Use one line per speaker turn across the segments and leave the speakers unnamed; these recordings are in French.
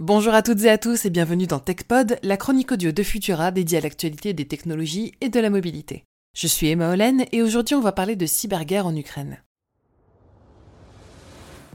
Bonjour à toutes et à tous et bienvenue dans TechPod, la chronique audio de Futura dédiée à l'actualité des technologies et de la mobilité. Je suis Emma Hollen et aujourd'hui on va parler de cyberguerre en Ukraine.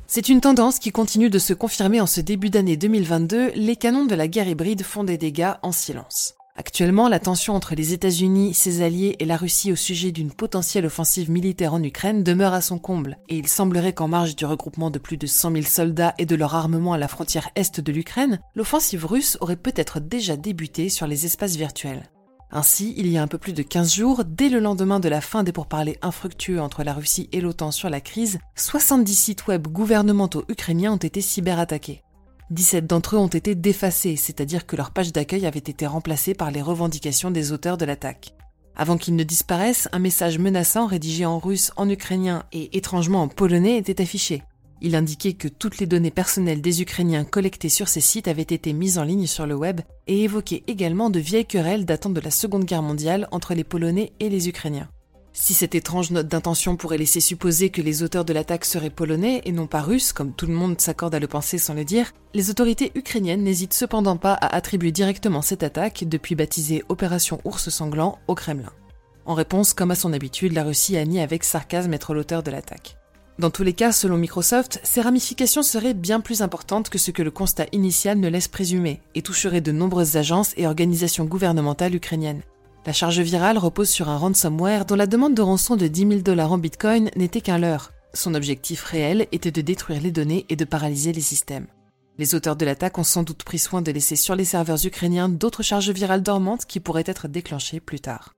C'est une tendance qui continue de se confirmer en ce début d'année 2022, les canons de la guerre hybride font des dégâts en silence. Actuellement, la tension entre les États-Unis, ses alliés et la Russie au sujet d'une potentielle offensive militaire en Ukraine demeure à son comble, et il semblerait qu'en marge du regroupement de plus de 100 000 soldats et de leur armement à la frontière est de l'Ukraine, l'offensive russe aurait peut-être déjà débuté sur les espaces virtuels. Ainsi, il y a un peu plus de 15 jours, dès le lendemain de la fin des pourparlers infructueux entre la Russie et l'OTAN sur la crise, 70 sites web gouvernementaux ukrainiens ont été cyberattaqués. 17 d'entre eux ont été défacés, c'est-à-dire que leur page d'accueil avait été remplacée par les revendications des auteurs de l'attaque. Avant qu'ils ne disparaissent, un message menaçant rédigé en russe, en ukrainien et étrangement en polonais était affiché. Il indiquait que toutes les données personnelles des Ukrainiens collectées sur ces sites avaient été mises en ligne sur le web et évoquait également de vieilles querelles datant de la Seconde Guerre mondiale entre les Polonais et les Ukrainiens. Si cette étrange note d'intention pourrait laisser supposer que les auteurs de l'attaque seraient polonais et non pas russes, comme tout le monde s'accorde à le penser sans le dire, les autorités ukrainiennes n'hésitent cependant pas à attribuer directement cette attaque, depuis baptisée Opération Ours Sanglant, au Kremlin. En réponse, comme à son habitude, la Russie a nié avec sarcasme être l'auteur de l'attaque. Dans tous les cas, selon Microsoft, ces ramifications seraient bien plus importantes que ce que le constat initial ne laisse présumer, et toucheraient de nombreuses agences et organisations gouvernementales ukrainiennes. La charge virale repose sur un ransomware dont la demande de rançon de 10 000 dollars en bitcoin n'était qu'un leurre. Son objectif réel était de détruire les données et de paralyser les systèmes. Les auteurs de l'attaque ont sans doute pris soin de laisser sur les serveurs ukrainiens d'autres charges virales dormantes qui pourraient être déclenchées plus tard.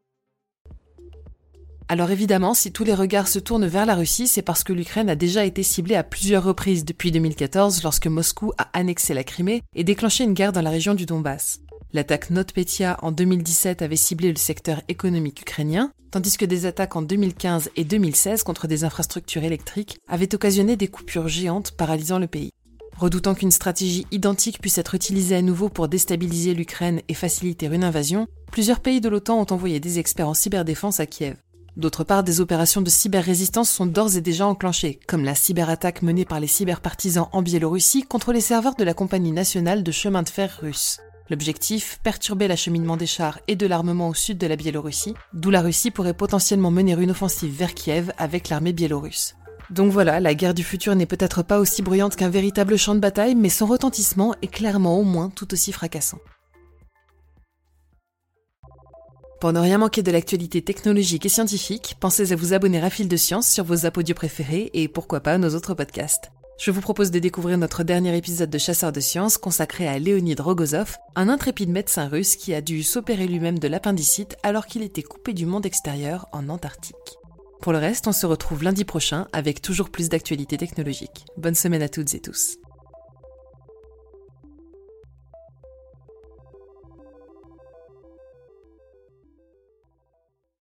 Alors évidemment, si tous les regards se tournent vers la Russie, c'est parce que l'Ukraine a déjà été ciblée à plusieurs reprises depuis 2014 lorsque Moscou a annexé la Crimée et déclenché une guerre dans la région du Donbass. L'attaque NotPetya en 2017 avait ciblé le secteur économique ukrainien, tandis que des attaques en 2015 et 2016 contre des infrastructures électriques avaient occasionné des coupures géantes paralysant le pays. Redoutant qu'une stratégie identique puisse être utilisée à nouveau pour déstabiliser l'Ukraine et faciliter une invasion, plusieurs pays de l'OTAN ont envoyé des experts en cyberdéfense à Kiev. D'autre part, des opérations de cyber-résistance sont d'ores et déjà enclenchées, comme la cyberattaque menée par les cyberpartisans en Biélorussie contre les serveurs de la compagnie nationale de chemin de fer russe. L'objectif, perturber l'acheminement des chars et de l'armement au sud de la Biélorussie, d'où la Russie pourrait potentiellement mener une offensive vers Kiev avec l'armée biélorusse. Donc voilà, la guerre du futur n'est peut-être pas aussi bruyante qu'un véritable champ de bataille, mais son retentissement est clairement au moins tout aussi fracassant. Pour ne rien manquer de l'actualité technologique et scientifique, pensez à vous abonner à Fil de Science sur vos apodios préférés et pourquoi pas nos autres podcasts. Je vous propose de découvrir notre dernier épisode de Chasseurs de sciences consacré à Leonid Rogozov, un intrépide médecin russe qui a dû s'opérer lui-même de l'appendicite alors qu'il était coupé du monde extérieur en Antarctique. Pour le reste, on se retrouve lundi prochain avec toujours plus d'actualités technologiques. Bonne semaine à toutes et tous.